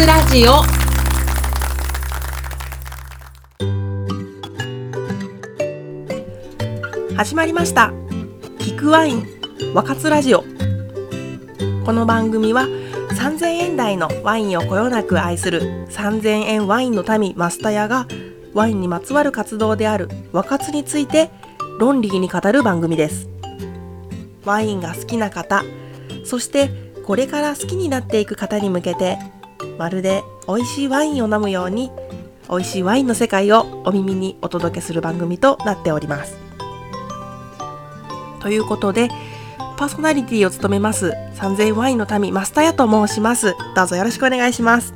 つラジオ。始まりました。聞くワイン若津ラジオ。この番組は3000円台のワインをこよなく愛する3000円ワインの民マスタヤがワインにまつわる活動である若津について論理に語る番組です。ワインが好きな方そしてこれから好きになっていく方に向けてまるで美味しいワインを飲むように美味しいワインの世界をお耳にお届けする番組となっております。ということでパーソナリティを務めます3000ワインの民マスタヤと申します。どうぞよろしくお願いします。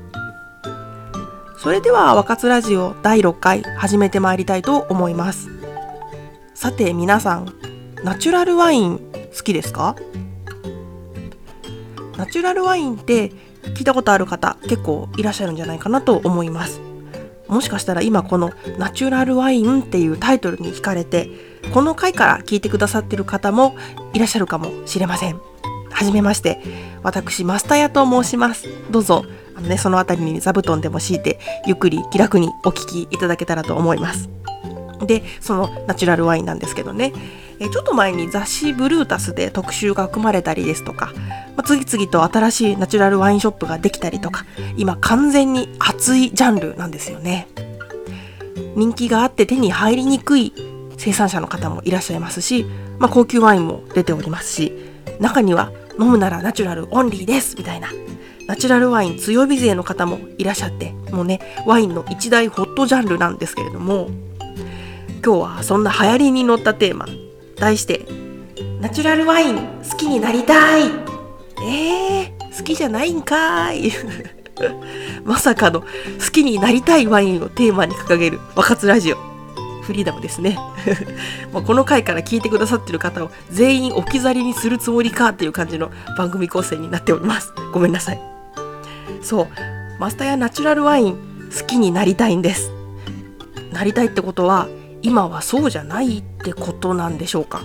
それでは若津ラジオ第6回始めてまいりたいと思います。さて皆さんナチュラルワイン好きですか？ナチュラルワインって聞いたことある方結構いらっしゃるんじゃないかなと思います。もしかしたら今このナチュラルワインっていうタイトルに惹かれてこの回から聞いてくださってる方もいらっしゃるかもしれません。はじめまして私マスタヤと申します。どうぞあのねそのあたりに座布団でも敷いてゆっくり気楽にお聞きいただけたらと思います。でそのナチュラルワインなんですけどね。えちょっと前に雑誌ブルータスで特集が組まれたりですとか、まあ、次々と新しいナチュラルワインショップができたりとか今完全に熱いジャンルなんですよね。人気があって手に入りにくい生産者の方もいらっしゃいますし、まあ、高級ワインも出ておりますし中には飲むならナチュラルオンリーですみたいなナチュラルワイン強火勢の方もいらっしゃってもうねワインの一大ホットジャンルなんですけれども今日はそんな流行りに乗ったテーマ題してナチュラルワイン好きになりたい。えー、好きじゃないんかい。まさかの好きになりたいワインをテーマに掲げる若津ラジオ。フリーダムですね。まこの回から聞いてくださってる方を全員置き去りにするつもりかっていう感じの番組構成になっております。ごめんなさい。そう。マスターやナチュラルワイン好きになりたいんです。なりたいってことは今はそうじゃないってことなんでしょうか。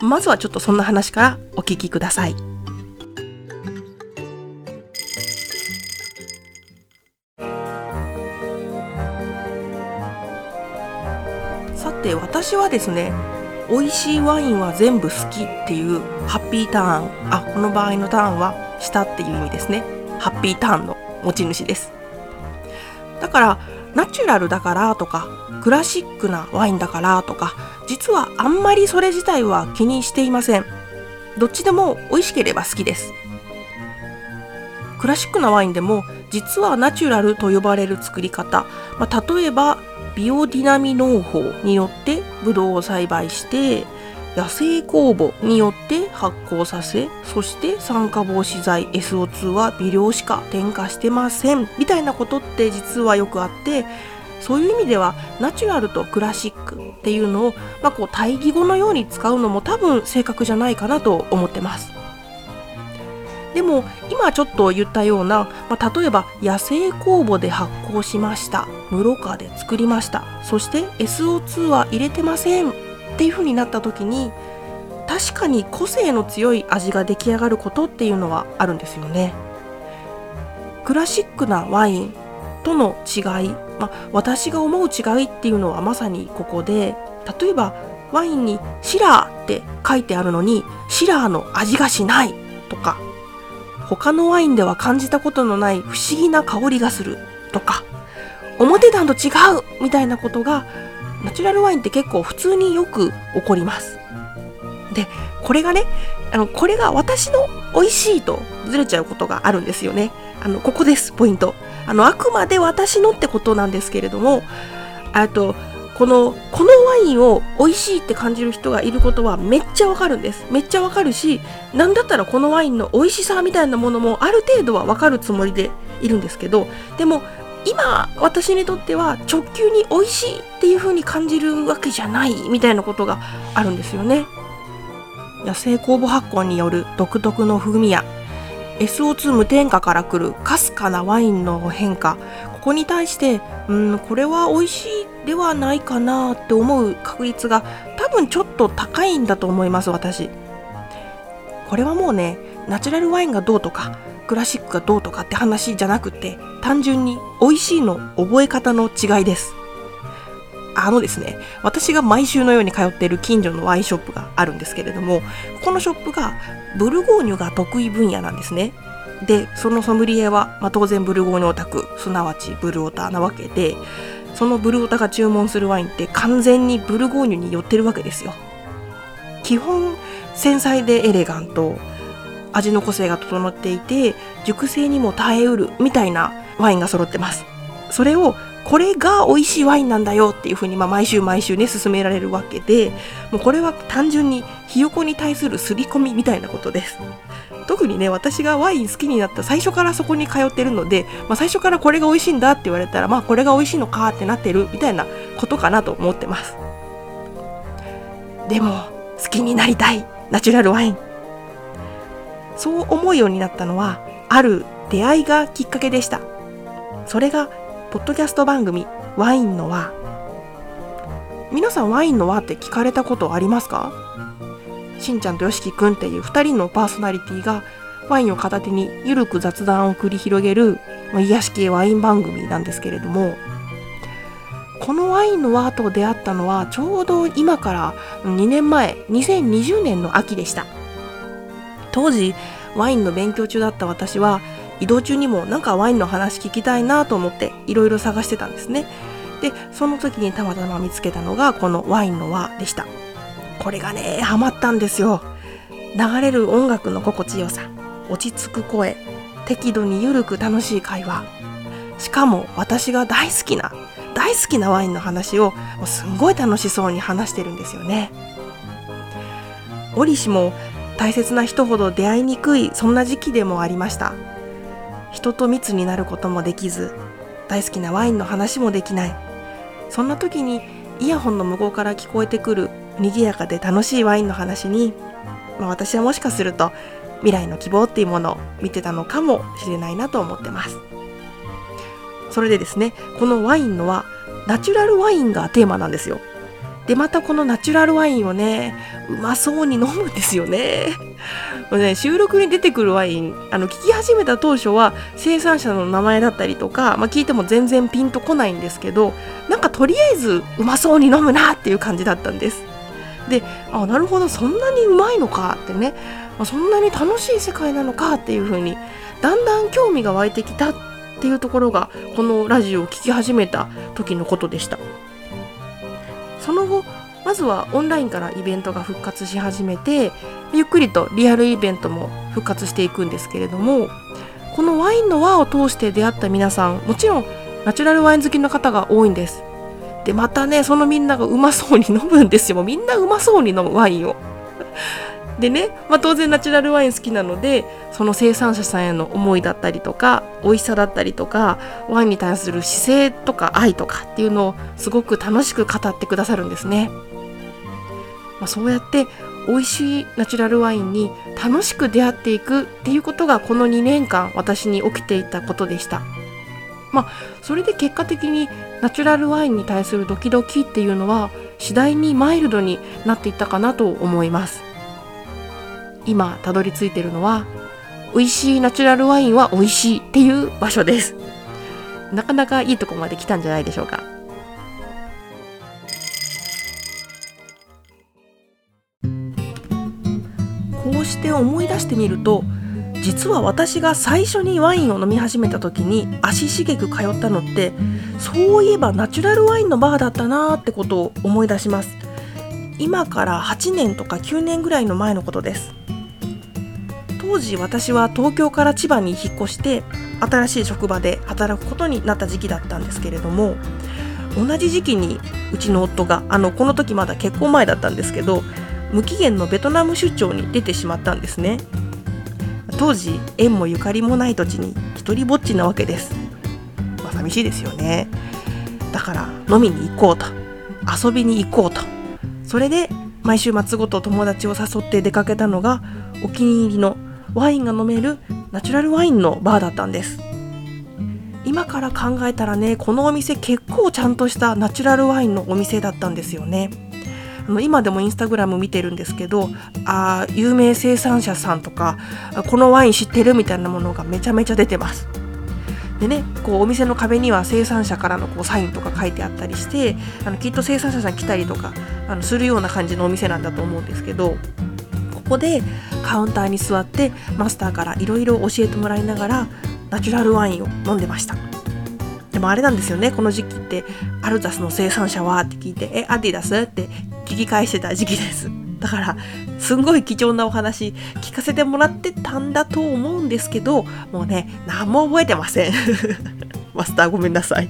まずはちょっとそんな話からお聞きください。さて私はですね美味しいワインは全部好きっていうハッピーターン。あこの場合のターンはしたっていう意味ですね。ハッピーターンの持ち主です。だからナチュラルだからとかクラシックなワインだからとか実はあんまりそれ自体は気にしていません。どっちでも美味しければ好きです。クラシックなワインでも実はナチュラルと呼ばれる作り方、まあ、例えばビオディナミ農法によってブドウを栽培して野生酵母によって発酵させそして酸化防止剤 SO2 は微量しか添加してません。みたいなことって実はよくあってそういう意味ではナチュラルとクラシックっていうのを、まあ、こう対義語のように使うのも多分正確じゃないかなと思ってます。でも今ちょっと言ったような、まあ、例えば野生酵母で発酵しました。室化で作りました。そして SO2 は入れてません。っていう風になった時に確かに個性の強い味が出来上がることっていうのはあるんですよね。クラシックなワインとの違い、まあ、私が思う違いっていうのはまさにここで例えばワインにシラーって書いてあるのにシラーの味がしないとか他のワインでは感じたことのない不思議な香りがするとか思ってたんと違うみたいなことがナチュラルワインって結構普通によく起こります。でこれがねあのこれが私の美味しいとずれちゃうことがあるんですよね。あのここですポイント。あのあくまで私のってことなんですけれどもあとこのこのワインを美味しいって感じる人がいることはめっちゃわかるんです。めっちゃわかるし何だったらこのワインの美味しさみたいなものもある程度はわかるつもりでいるんですけどでも今私にとっては直球に美味しいっていう風に感じるわけじゃないみたいなことがあるんですよね。野生酵母発酵による独特の風味や SO2 無添加からくるかすかなワインの変化ここに対してうんこれは美味しいではないかなって思う確率が多分ちょっと高いんだと思います私。これはもうねナチュラルワインがどうとかクラシックがどうとかって話じゃなくて単純に美味しいの覚え方の違いです。あのですね私が毎週のように通っている近所のワインショップがあるんですけれどもこのショップがブルゴーニュが得意分野なんですね。でそのソムリエは、まあ、当然ブルゴーニュオタクすなわちブルオタなわけでそのブルオタが注文するワインって完全にブルゴーニュに寄ってるわけですよ。基本繊細でエレガント味の個性が整っていて熟成にも耐えうるみたいなワインが揃ってます。それをこれが美味しいワインなんだよっていうふうに、まあ、毎週毎週ね勧められるわけでもうこれは単純にひよこに対する刷り込みみたいなことです。特にね私がワイン好きになった最初からそこに通ってるので、まあ、最初からこれが美味しいんだって言われたらまあこれが美味しいのかってなってるみたいなことかなと思ってます。でも好きになりたいナチュラルワイン。そう思うようになったのはある出会いがきっかけでした。それがポッドキャスト番組ワインの輪。皆さんワインの輪って聞かれたことありますか？しんちゃんとよしきくんっていう2人のパーソナリティがワインを片手にゆるく雑談を繰り広げる癒し系ワイン番組なんですけれどもこのワインの輪と出会ったのはちょうど今から2年前2020年の秋でした。当時ワインの勉強中だった私は移動中にもなんかワインの話聞きたいなと思っていろいろ探してたんですね。でその時にたまたま見つけたのがこのワインの輪でした。これがねハマったんですよ。流れる音楽の心地よさ。落ち着く声。適度にゆるく楽しい会話。しかも私が大好きな大好きなワインの話をもうすんごい楽しそうに話してるんですよね。折しも大切な人ほど出会いにくいそんな時期でもありました。人と密になることもできず大好きなワインの話もできない。そんな時にイヤホンの向こうから聞こえてくる賑やかで楽しいワインの話に、まあ、私はもしかすると未来の希望っていうものを見てたのかもしれないなと思ってます。それでですねこのワインのはナチュラルワインがテーマなんですよ。でまたこのナチュラルワインをねうまそうに飲むんですよね。ね収録に出てくるワインあの聞き始めた当初は生産者の名前だったりとか、まあ、聞いても全然ピンとこないんですけどなんかとりあえずうまそうに飲むなっていう感じだったんです。であなるほどそんなにうまいのかってね、まあ、そんなに楽しい世界なのかっていう風にだんだん興味が湧いてきたっていうところがこのラジオを聴き始めた時のことでした。その後まずはオンラインからイベントが復活し始めてゆっくりとリアルイベントも復活していくんですけれどもこのワインの輪を通して出会った皆さんもちろんナチュラルワイン好きの方が多いんです。でまたねそのみんながうまそうに飲むんですよ。みんなうまそうに飲むワインを。でね、まあ、当然ナチュラルワイン好きなのでその生産者さんへの思いだったりとか美味しさだったりとかワインに対する姿勢とか愛とかっていうのをすごく楽しく語ってくださるんですね。まあ、そうやって美味しいナチュラルワインに楽しく出会っていくっていうことがこの2年間私に起きていたことでした。まあ、それで結果的にナチュラルワインに対するドキドキっていうのは次第にマイルドになっていったかなと思います。今たどり着いてるのは美味しいナチュラルワインは美味しいっていう場所ですなかなかいいとこまで来たんじゃないでしょうかこうして思い出してみると実は私が最初にワインを飲み始めた時に足しげく通ったのってそういえばナチュラルワインのバーだったなーってことを思い出します。今から8年とか9年ぐらいの前のことです。当時私は東京から千葉に引っ越して新しい職場で働くことになった時期だったんですけれども同じ時期にうちの夫があのこの時まだ結婚前だったんですけど無期限のベトナム出張に出てしまったんですね。当時縁もゆかりもない土地に一りぼっちなわけです、まあ、寂しいですよね。だから飲みに行こうと。遊びに行こうと。それで毎週末ごと友達を誘って出かけたのがお気に入りのワインが飲めるナチュラルワインのバーだったんです。今から考えたらねこのお店結構ちゃんとしたナチュラルワインのお店だったんですよね。今でもインスタグラム見てるんですけどあ有名生産者さんとかこのワイン知ってるみたいなものがめちゃめちゃ出てます。でねこうお店の壁には生産者からのこうサインとか書いてあったりしてあのきっと生産者さん来たりとかあのするような感じのお店なんだと思うんですけどここでカウンターに座ってマスターからいろいろ教えてもらいながらナチュラルワインを飲んでましたでもあれなんですよねこの時期ってアルザスの生産者はって聞いてえアディダスって聞き返してた時期です。だからすんごい貴重なお話聞かせてもらってたんだと思うんですけどもうね何も覚えてません。マスターごめんなさい。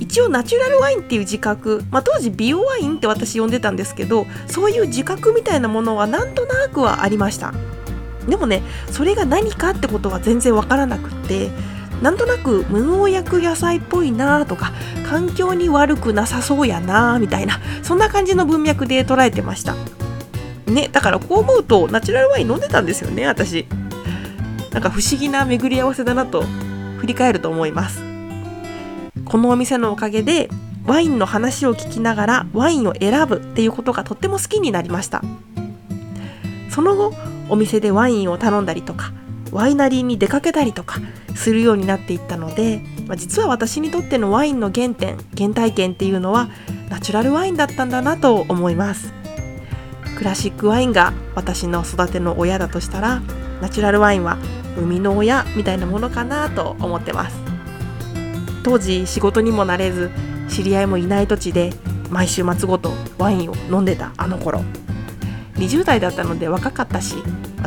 一応ナチュラルワインっていう自覚、まあ、当時美容ワインって私呼んでたんですけどそういう自覚みたいなものはなんとなくはありました。でもねそれが何かってことは全然わからなくってなんとなく無農薬野菜っぽいなとか環境に悪くなさそうやなみたいなそんな感じの文脈で捉えてました。ねだからこう思うとナチュラルワイン飲んでたんですよね私。なんか不思議な巡り合わせだなと振り返ると思います。このお店のおかげでワインの話を聞きながらワインを選ぶっていうことがとっても好きになりました。その後お店でワインを頼んだりとかワイナリーに出かけたりとかするようになっていったので、まあ、実は私にとってのワインの原点原体験っていうのはナチュラルワインだったんだなと思います。クラシックワインが私の育ての親だとしたらナチュラルワインは生みの親みたいなものかなと思ってます。当時仕事にもなれず知り合いもいない土地で毎週末ごとワインを飲んでたあの頃。20代だったので若かったし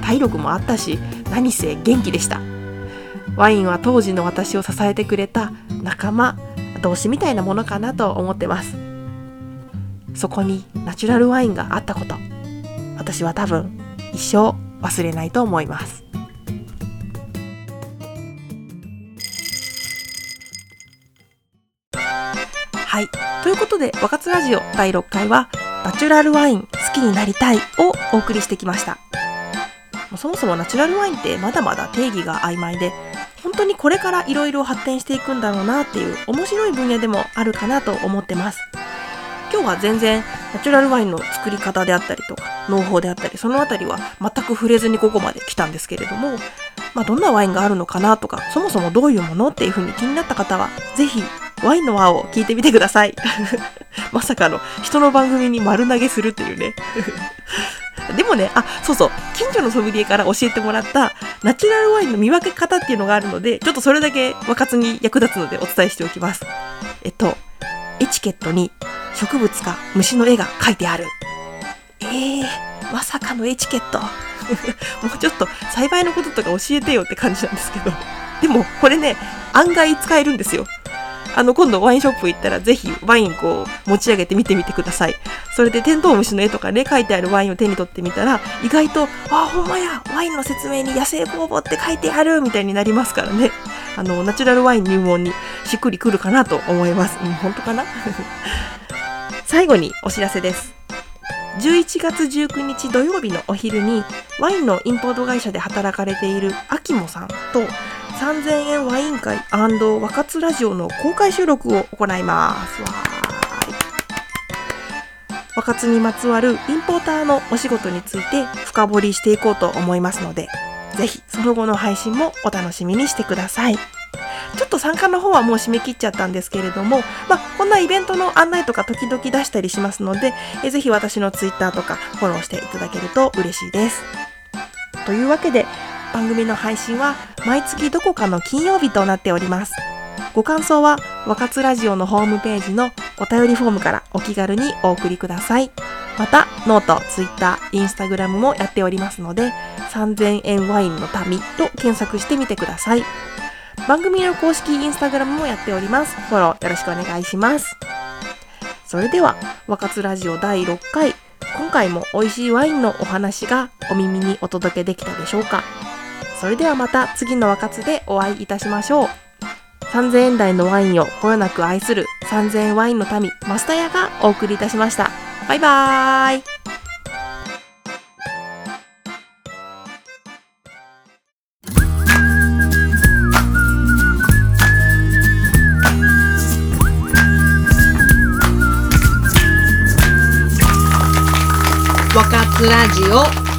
体力もあったし何せ元気でした。ワインは当時の私を支えてくれた仲間同士みたいなものかなと思ってます。そこにナチュラルワインがあったこと私は多分一生忘れないと思います。はい。ということで「若津ラジオ」第6回は「ナチュラルワイン好きになりたい」をお送りしてきました。そもそもナチュラルワインってまだまだ定義が曖昧で本当にこれからいろいろ発展していくんだろうなっていう面白い分野でもあるかなと思ってます。今日は全然ナチュラルワインの作り方であったりとか農法であったりそのあたりは全く触れずにここまで来たんですけれども、まあ、どんなワインがあるのかなとかそもそもどういうものっていうふうに気になった方は是非ワインの輪を聞いてみてください。まさかの人の番組に丸投げするっていうね。でもね、あ、そうそう、近所のソムリエから教えてもらったナチュラルワインの見分け方っていうのがあるので、ちょっとそれだけ分かつに役立つのでお伝えしておきます。えっと、エチケットに植物か虫の絵が描いてある。えー、まさかのエチケット。もうちょっと栽培のこととか教えてよって感じなんですけど。でも、これね、案外使えるんですよ。あの、今度ワインショップ行ったらぜひワインこう持ち上げて見てみてください。それでテントウムシの絵とかね、書いてあるワインを手に取ってみたら、意外と、あ、ほんまや、ワインの説明に野生酵母って書いてあるみたいになりますからね。あの、ナチュラルワイン入門にしっくりくるかなと思います。うん、本当かな？最後にお知らせです。11月19日土曜日のお昼にワインのインポート会社で働かれているアキモさんと3000円ワイン会若津ラジオの公開収録を行います。わ若津にまつわるインポーターのお仕事について深掘りしていこうと思いますので、ぜひその後の配信もお楽しみにしてください。ちょっと参加の方はもう締め切っちゃったんですけれども、まあ、こんなイベントの案内とか時々出したりしますので、えぜひ私の Twitter とかフォローしていただけると嬉しいです。というわけで、番組の配信は毎月どこかの金曜日となっております。ご感想は若津ラジオのホームページのお便りフォームからお気軽にお送りください。また、ノート、ツイッター、インスタグラムもやっておりますので、3000円ワインの民と検索してみてください。番組の公式インスタグラムもやっております。フォローよろしくお願いします。それでは、若津ラジオ第6回、今回も美味しいワインのお話がお耳にお届けできたでしょうか？それではまた次の若津でお会いいたしましょう。3000円台のワインをこよなく愛する3000円ワインの民、マスタヤがお送りいたしました。バイバーイスラジオ